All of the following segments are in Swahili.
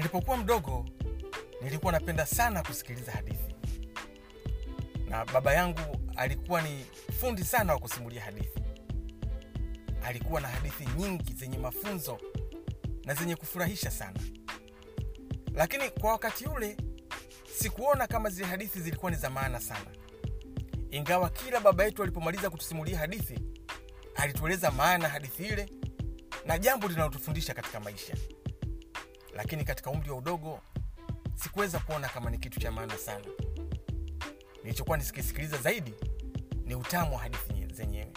Nilipokuwa mdogo, nilikuwa napenda sana kusikiliza hadithi, na baba yangu alikuwa ni fundi sana wa kusimulia hadithi. Alikuwa na hadithi nyingi zenye mafunzo na zenye kufurahisha sana, lakini kwa wakati ule sikuona kama zile hadithi zilikuwa ni za maana sana, ingawa kila baba yetu alipomaliza kutusimulia hadithi alitueleza maana hadithi ile na jambo linalotufundisha katika maisha. Lakini katika umri wa udogo sikuweza kuona kama ni kitu cha maana sana. Nilichokuwa nikisikiliza zaidi ni utamu wa hadithi zenyewe.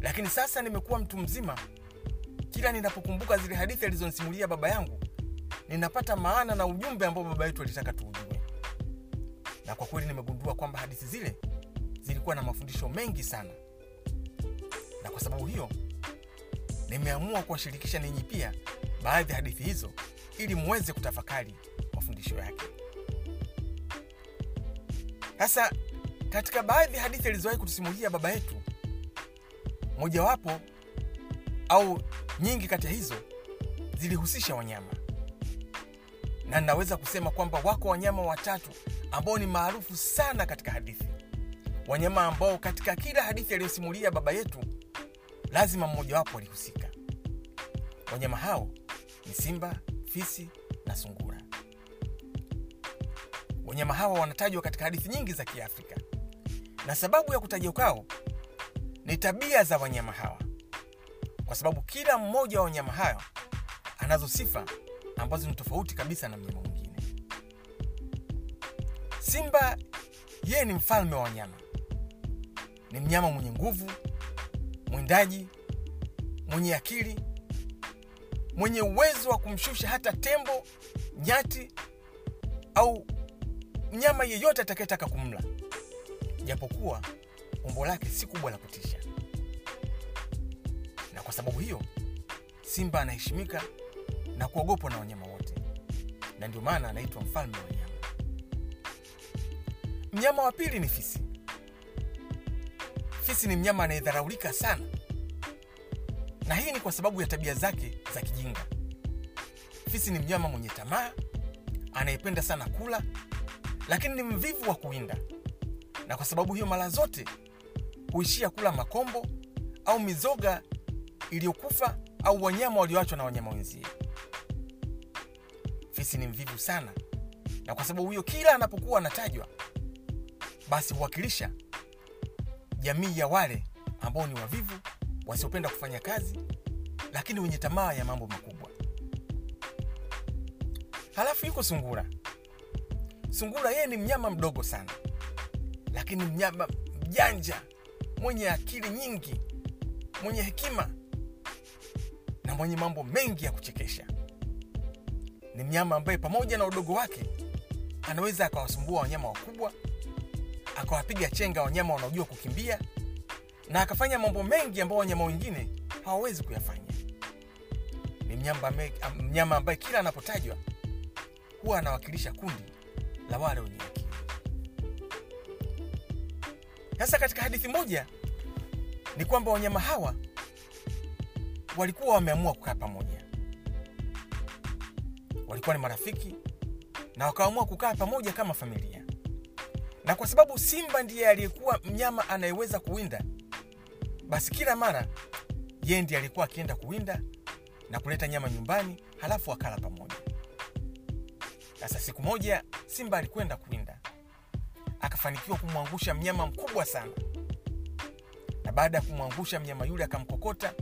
Lakini sasa nimekuwa mtu mzima, kila ninapokumbuka zile hadithi alizonisimulia baba yangu, ninapata maana na ujumbe ambao baba yetu alitaka tuujue. Na kwa kweli nimegundua kwamba hadithi zile zilikuwa na mafundisho mengi sana, na kwa sababu hiyo nimeamua kuwashirikisha ninyi pia baadhi ya hadithi hizo ili muweze kutafakari mafundisho yake. Sasa katika baadhi ya hadithi alizowahi kutusimulia baba yetu, mojawapo au nyingi kati ya hizo zilihusisha wanyama, na ninaweza kusema kwamba wako wanyama watatu ambao ni maarufu sana katika hadithi, wanyama ambao katika kila hadithi aliyosimulia baba yetu lazima mmojawapo alihusika. Wanyama hao ni simba, fisi na sungura. Wanyama hawa wanatajwa katika hadithi nyingi za Kiafrika, na sababu ya kutajwa kwao ni tabia za wanyama hawa, kwa sababu kila mmoja wa wanyama hawa anazo sifa ambazo ni tofauti kabisa na mnyama mwingine. Simba yeye ni mfalme wa wanyama, ni mnyama mwenye nguvu, mwindaji, mwenye akili, mwenye uwezo wa kumshusha hata tembo, nyati au mnyama yeyote atakayetaka kumla, japokuwa umbo lake si kubwa la kutisha. Na kwa sababu hiyo, simba anaheshimika na kuogopwa na wanyama wote, na ndio maana anaitwa mfalme wa wanyama. Mnyama wa pili ni fisi. Fisi ni mnyama anayedharaulika sana, na hii ni kwa sababu ya tabia zake za kijinga. Fisi ni mnyama mwenye tamaa, anayependa sana kula, lakini ni mvivu wa kuwinda, na kwa sababu hiyo mara zote huishia kula makombo au mizoga iliyokufa au wanyama walioachwa na wanyama wenzie. Fisi ni mvivu sana, na kwa sababu hiyo kila anapokuwa anatajwa, basi huwakilisha jamii ya wale ambao ni wavivu, wasiopenda kufanya kazi, lakini wenye tamaa ya mambo makubwa. Halafu yuko sungura. Sungura yeye ni mnyama mdogo sana, lakini mnyama mjanja, mwenye akili nyingi, mwenye hekima na mwenye mambo mengi ya kuchekesha. Ni mnyama ambaye pamoja na udogo wake anaweza akawasumbua wanyama wakubwa, akawapiga chenga wanyama wanaojua kukimbia, na akafanya mambo mengi ambao wanyama wengine hawawezi kuyafanya. Ni mnyama ambaye, kila anapotajwa huwa anawakilisha kundi la wale wenye akili. Sasa katika hadithi moja ni kwamba wanyama hawa walikuwa wameamua kukaa pamoja, walikuwa ni marafiki na wakaamua kukaa pamoja kama familia. Na kwa sababu simba ndiye aliyekuwa mnyama anayeweza kuwinda, basi kila mara yeye ndiye alikuwa akienda kuwinda na kuleta nyama nyumbani, halafu wakala pamoja. Sasa siku moja simba alikwenda kuwinda, akafanikiwa kumwangusha mnyama mkubwa sana, na baada ya kumwangusha mnyama yule akamkokota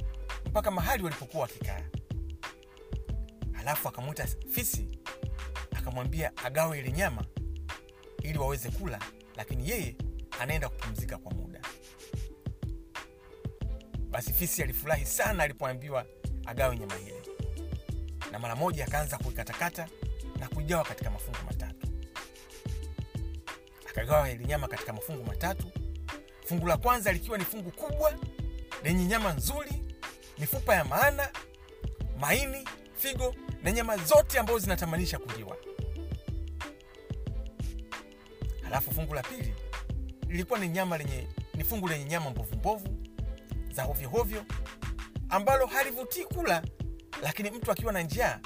mpaka mahali walipokuwa wakikaa. Halafu akamwita fisi, akamwambia agawe ile nyama ili waweze kula, lakini yeye anaenda kupumzika kwa muda. Basi fisi alifurahi sana alipoambiwa agawe nyama ile, na mara moja akaanza kuikatakata na kuigawa katika mafungu matatu. Akagawa ile nyama katika mafungu matatu, fungu la kwanza likiwa ni fungu kubwa lenye nyama nzuri, mifupa ya maana, maini, figo na nyama zote ambazo zinatamanisha kuliwa. Halafu fungu la pili lilikuwa ni nyama lenye ni fungu lenye nyama mbovu mbovu za hovyo hovyo ambalo halivutii kula, lakini mtu akiwa na njaa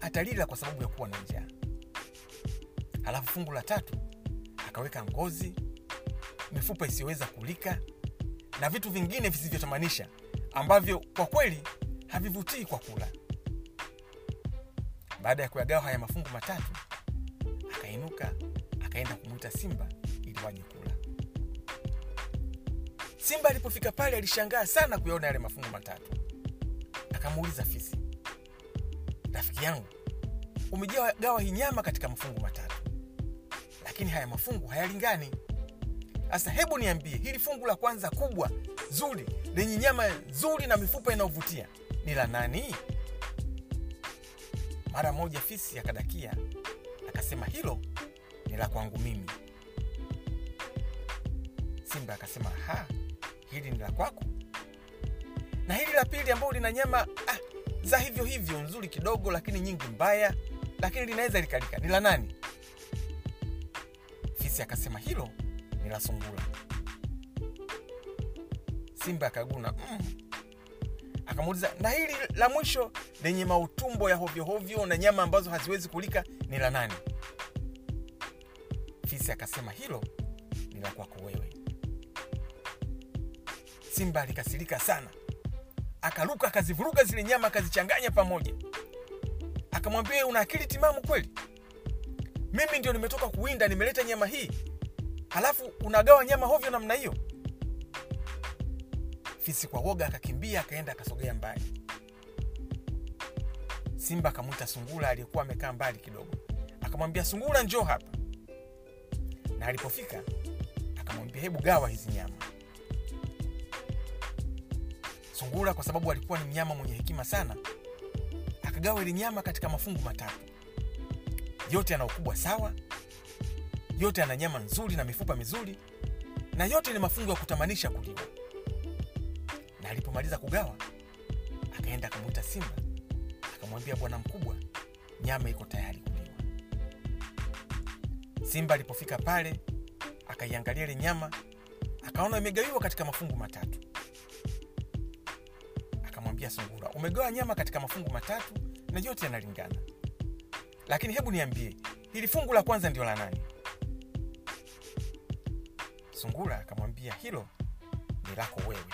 atalila kwa sababu ya kuwa na njaa. Halafu fungu la tatu akaweka ngozi mifupa isiyoweza kulika na vitu vingine visivyotamanisha ambavyo kwa kweli havivutii kwa kula. Baada ya kuyagawa haya mafungu matatu akainuka akaenda kumwita simba ili waje kula simba alipofika pale alishangaa sana kuyaona yale mafungu matatu. Akamuuliza fisi rafiki yangu umegawa hii nyama katika mafungu matatu. Lakini haya mafungu hayalingani. Sasa hebu niambie hili fungu la kwanza kubwa zuri lenye nyama nzuri na mifupa inayovutia ni la nani? Mara moja fisi akadakia akasema hilo ni la kwangu mimi. Simba akasema ha hili ni la kwako. Na hili la pili ambalo lina nyama ah, za hivyo hivyo nzuri kidogo lakini nyingi mbaya lakini linaweza likalika. Ni la nani? Fisi akasema hilo ni la sungula simba akaguna mm. akamuuliza na hili la mwisho lenye mautumbo ya hovyohovyo na nyama ambazo haziwezi kulika ni la nani? Fisi akasema hilo ni la kwako wewe simba alikasirika sana. Akaruka akazivuruga zile nyama akazichanganya pamoja. Akamwambia una akili timamu kweli? Mimi ndio nimetoka kuwinda nimeleta nyama hii. Halafu unagawa nyama hovyo namna hiyo. Fisi kwa woga akakimbia akaenda akasogea mbali. Simba akamwita sungula aliyekuwa amekaa mbali kidogo. Akamwambia sungula njoo hapa. Na alipofika akamwambia hebu gawa hizi nyama sungula kwa sababu alikuwa ni mnyama mwenye hekima sana. Akagawa ili nyama katika mafungu matatu. Yote yana ukubwa sawa. Yote yana nyama nzuri na mifupa mizuri. Na yote ni mafungu ya kutamanisha kuliwa. Na alipomaliza kugawa akaenda akamwita simba. Akamwambia bwana mkubwa nyama iko tayari kuliwa. Simba alipofika pale akaiangalia ile nyama akaona imegawiwa katika mafungu matatu akamwambia sungura. Umegawa nyama katika mafungu matatu na yote yanalingana. Lakini hebu niambie hili fungu la kwanza ndio la nani? Sungura akamwambia hilo ni lako wewe.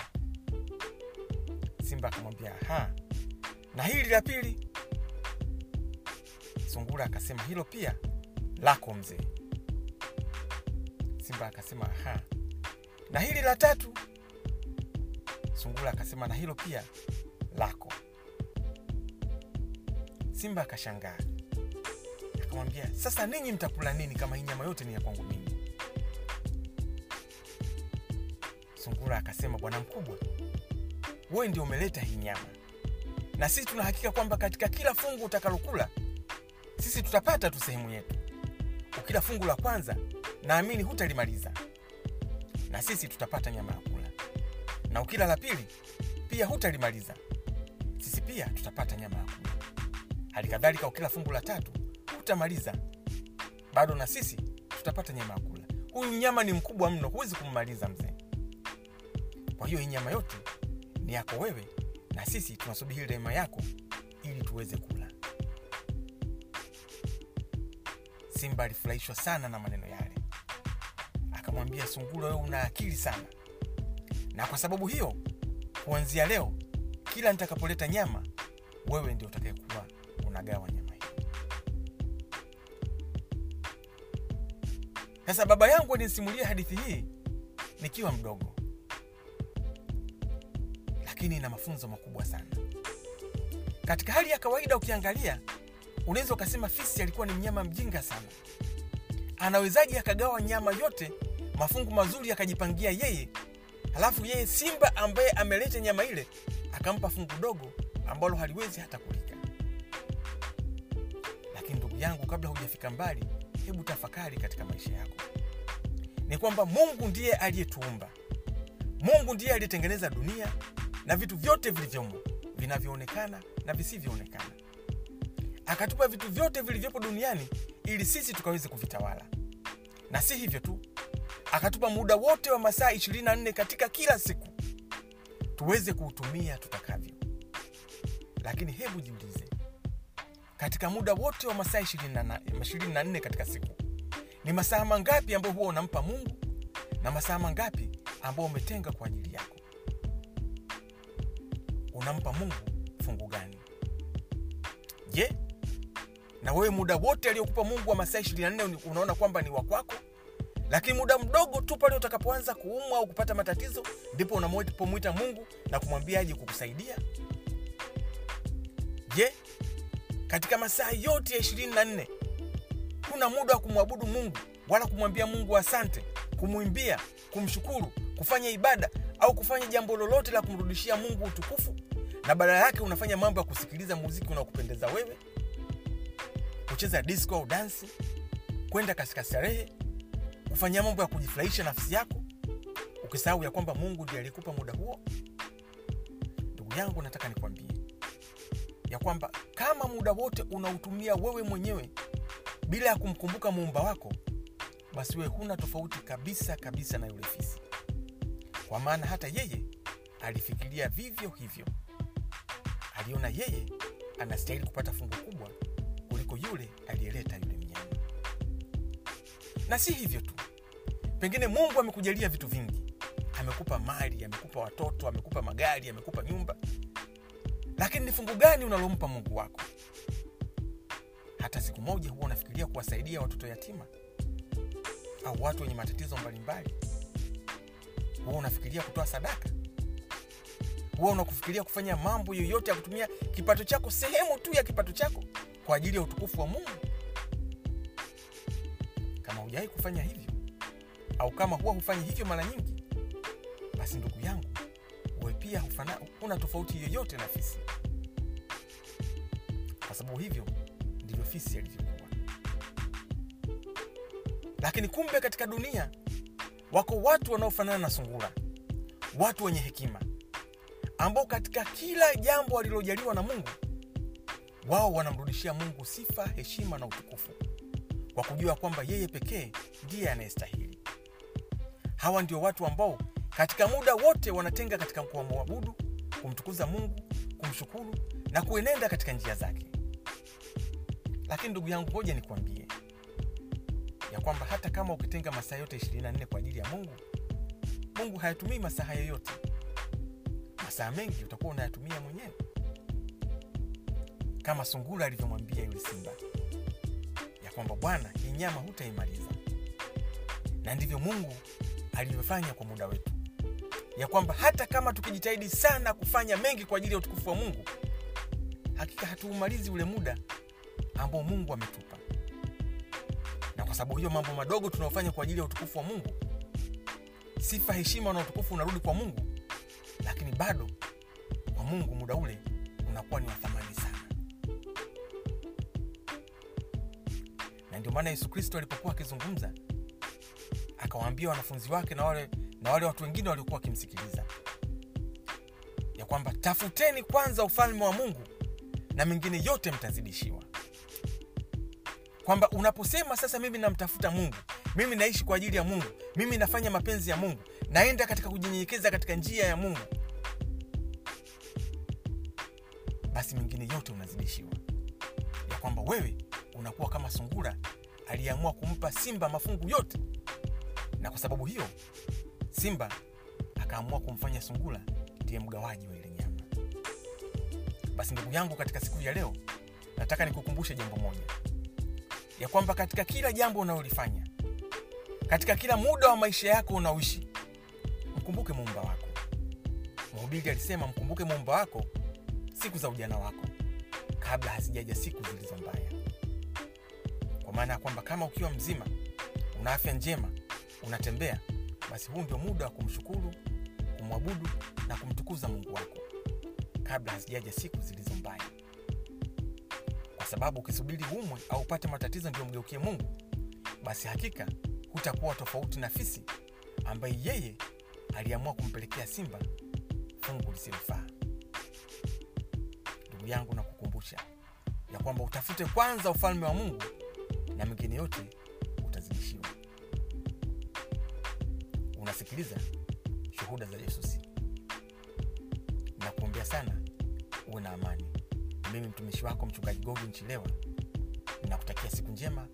Simba akamwambia ha na hili la pili? Sungura akasema hilo pia lako mzee. Simba akasema ha na hili la tatu? Sungura akasema na hilo pia lako. Simba akashangaa. Akamwambia sasa ninyi mtakula nini kama hii nyama yote ni ya kwangu mimi? Sungura akasema bwana mkubwa wewe ndio umeleta hii nyama. Na sisi tunahakika kwamba katika kila fungu utakalokula sisi tutapata tu sehemu yetu. Ukila fungu la kwanza naamini hutalimaliza. Na sisi tutapata nyama ya kula. Na ukila la pili pia hutalimaliza pia tutapata nyama ya kula hali kadhalika ukila fungu la tatu hutamaliza. Bado na sisi tutapata nyama ya kula. Huyu nyama ni mkubwa mno huwezi kummaliza mzee. Kwa hiyo hii nyama yote ni yako wewe na sisi tunasubiri rehema yako ili tuweze kula. Simba alifurahishwa sana na maneno yale. Akamwambia sungura wewe una akili sana. Na kwa sababu hiyo kuanzia leo kila nitakapoleta nyama wewe ndio utakayekuwa unagawa nyama hii. Sasa baba yangu alinisimulia hadithi hii nikiwa mdogo. Lakini ina mafunzo makubwa sana. Katika hali ya kawaida ukiangalia unaweza ukasema fisi alikuwa ni mnyama mjinga sana. Anawezaji akagawa nyama yote mafungu mazuri akajipangia yeye halafu yeye simba ambaye ameleta nyama ile akampa fungu dogo ambalo haliwezi hata kulika. Lakini ndugu yangu kabla hujafika mbali hebu tafakari katika maisha yako. Ni kwamba mungu ndiye aliyetuumba. Mungu ndiye aliyetengeneza dunia na vitu vyote vilivyomo vinavyoonekana na visivyoonekana. Akatupa vitu vyote vilivyopo duniani ili sisi tukaweze kuvitawala. Na si hivyo tu akatupa muda wote wa masaa 24 katika kila siku tuweze kuutumia tutakavyo. Lakini hebu jiulize katika muda wote wa masaa 24 katika siku ni masaa mangapi ambayo huwa unampa mungu na masaa mangapi ambao umetenga kwa ajili yako? Unampa mungu fungu gani? Je na wewe muda wote aliyokupa mungu wa masaa 24 unaona kwamba ni wakwako lakini muda mdogo tu pale utakapoanza kuumwa au kupata matatizo ndipo unapomwita mungu na kumwambia aje kukusaidia. Je katika masaa yote ya 24 kuna muda wa kumwabudu mungu wala kumwambia mungu asante kumwimbia kumshukuru kufanya ibada au kufanya jambo lolote la kumrudishia mungu utukufu? Na badala yake unafanya mambo ya kusikiliza muziki unaokupendeza wewe? Kucheza disco au dansi kwenda katika starehe kufanya mambo ya kujifurahisha nafsi yako ukisahau ya kwamba mungu ndiye alikupa muda huo. Ndugu yangu nataka nikwambie ya kwamba kama muda wote unautumia wewe mwenyewe bila ya kumkumbuka muumba wako basi wewe huna tofauti kabisa kabisa na yule fisi. Kwa maana hata yeye alifikiria vivyo hivyo. Aliona yeye anastahili kupata fungu kubwa kuliko yule aliyeleta yule mnyama. Na si hivyo tu pengine mungu amekujalia vitu vingi. Amekupa mali amekupa watoto amekupa magari amekupa nyumba. Lakini ni fungu gani unalompa mungu wako? Hata siku moja huwa unafikiria kuwasaidia watoto yatima? Au watu wenye matatizo mbalimbali? Huwa unafikiria kutoa sadaka? Huwa unakufikiria kufanya mambo yoyote ya kutumia kipato chako sehemu tu ya kipato chako kwa ajili ya utukufu wa mungu? Kama hujawahi kufanya hivyo au kama huwa hufanyi hivyo mara nyingi basi ndugu yangu we pia hufana, huna tofauti yoyote na fisi. Kwa sababu hivyo ndivyo fisi alivyokuwa. Lakini kumbe katika dunia wako watu wanaofanana na sungura watu wenye hekima ambao katika kila jambo walilojaliwa na mungu wao wanamrudishia mungu sifa heshima na utukufu kwa kujua kwamba yeye pekee ndiye anayestahili hawa ndio watu ambao katika muda wote wanatenga katika kumwabudu kumtukuza mungu kumshukuru na kuenenda katika njia zake. Lakini ndugu yangu ngoja nikuambie ya kwamba hata kama ukitenga masaa yote 24 kwa ajili ya mungu mungu hayatumii masaa hayo yote masaa mengi utakuwa unayatumia mwenyewe. Kama sungura alivyomwambia yule simba ya kwamba bwana hii nyama hutaimaliza. Na ndivyo mungu alivyofanya kwa muda wetu. Ya kwamba hata kama tukijitahidi sana kufanya mengi kwa ajili ya utukufu wa mungu hakika hatuumalizi ule muda ambao mungu ametupa. Na kwa sababu hiyo mambo madogo tunayofanya kwa ajili ya utukufu wa mungu sifa heshima na utukufu unarudi kwa mungu lakini bado kwa mungu muda ule unakuwa ni wa thamani sana. Na ndio maana yesu kristo alipokuwa akizungumza akawaambia wanafunzi wake na wale, na wale watu wengine waliokuwa wakimsikiliza. Ya kwamba tafuteni kwanza ufalme wa mungu na mengine yote mtazidishiwa. Kwamba unaposema sasa mimi namtafuta mungu mimi naishi kwa ajili ya mungu mimi nafanya mapenzi ya mungu naenda katika kujinyenyekeza katika njia ya mungu basi mengine yote unazidishiwa. Ya kwamba wewe unakuwa kama sungura aliyeamua kumpa simba mafungu yote na kwa sababu hiyo simba akaamua kumfanya sungura ndiye mgawaji wa ile nyama. Basi ndugu yangu katika siku ya leo nataka nikukumbushe jambo moja. Ya kwamba katika kila jambo unalolifanya katika kila muda wa maisha yako unaoishi mkumbuke muumba wako. Mhubiri alisema mkumbuke muumba wako siku za ujana wako kabla hazijaja siku zilizo mbaya. Kwa maana ya kwamba kama ukiwa mzima una afya njema unatembea basi huu ndio muda wa kumshukuru kumwabudu na kumtukuza mungu wako kabla hazijaja siku zilizo mbaya kwa sababu ukisubiri umwe au upate matatizo ndio mgeukie mungu basi hakika hutakuwa tofauti na fisi ambaye yeye aliamua kumpelekea simba fungu lisilofaa. Ndugu yangu na kukumbusha ya kwamba utafute kwanza ufalme wa mungu na mengine yote unasikiliza shuhuda za yesusi nakuombea sana uwe na amani. Mimi mtumishi wako mchungaji gogi nchilewa nakutakia siku njema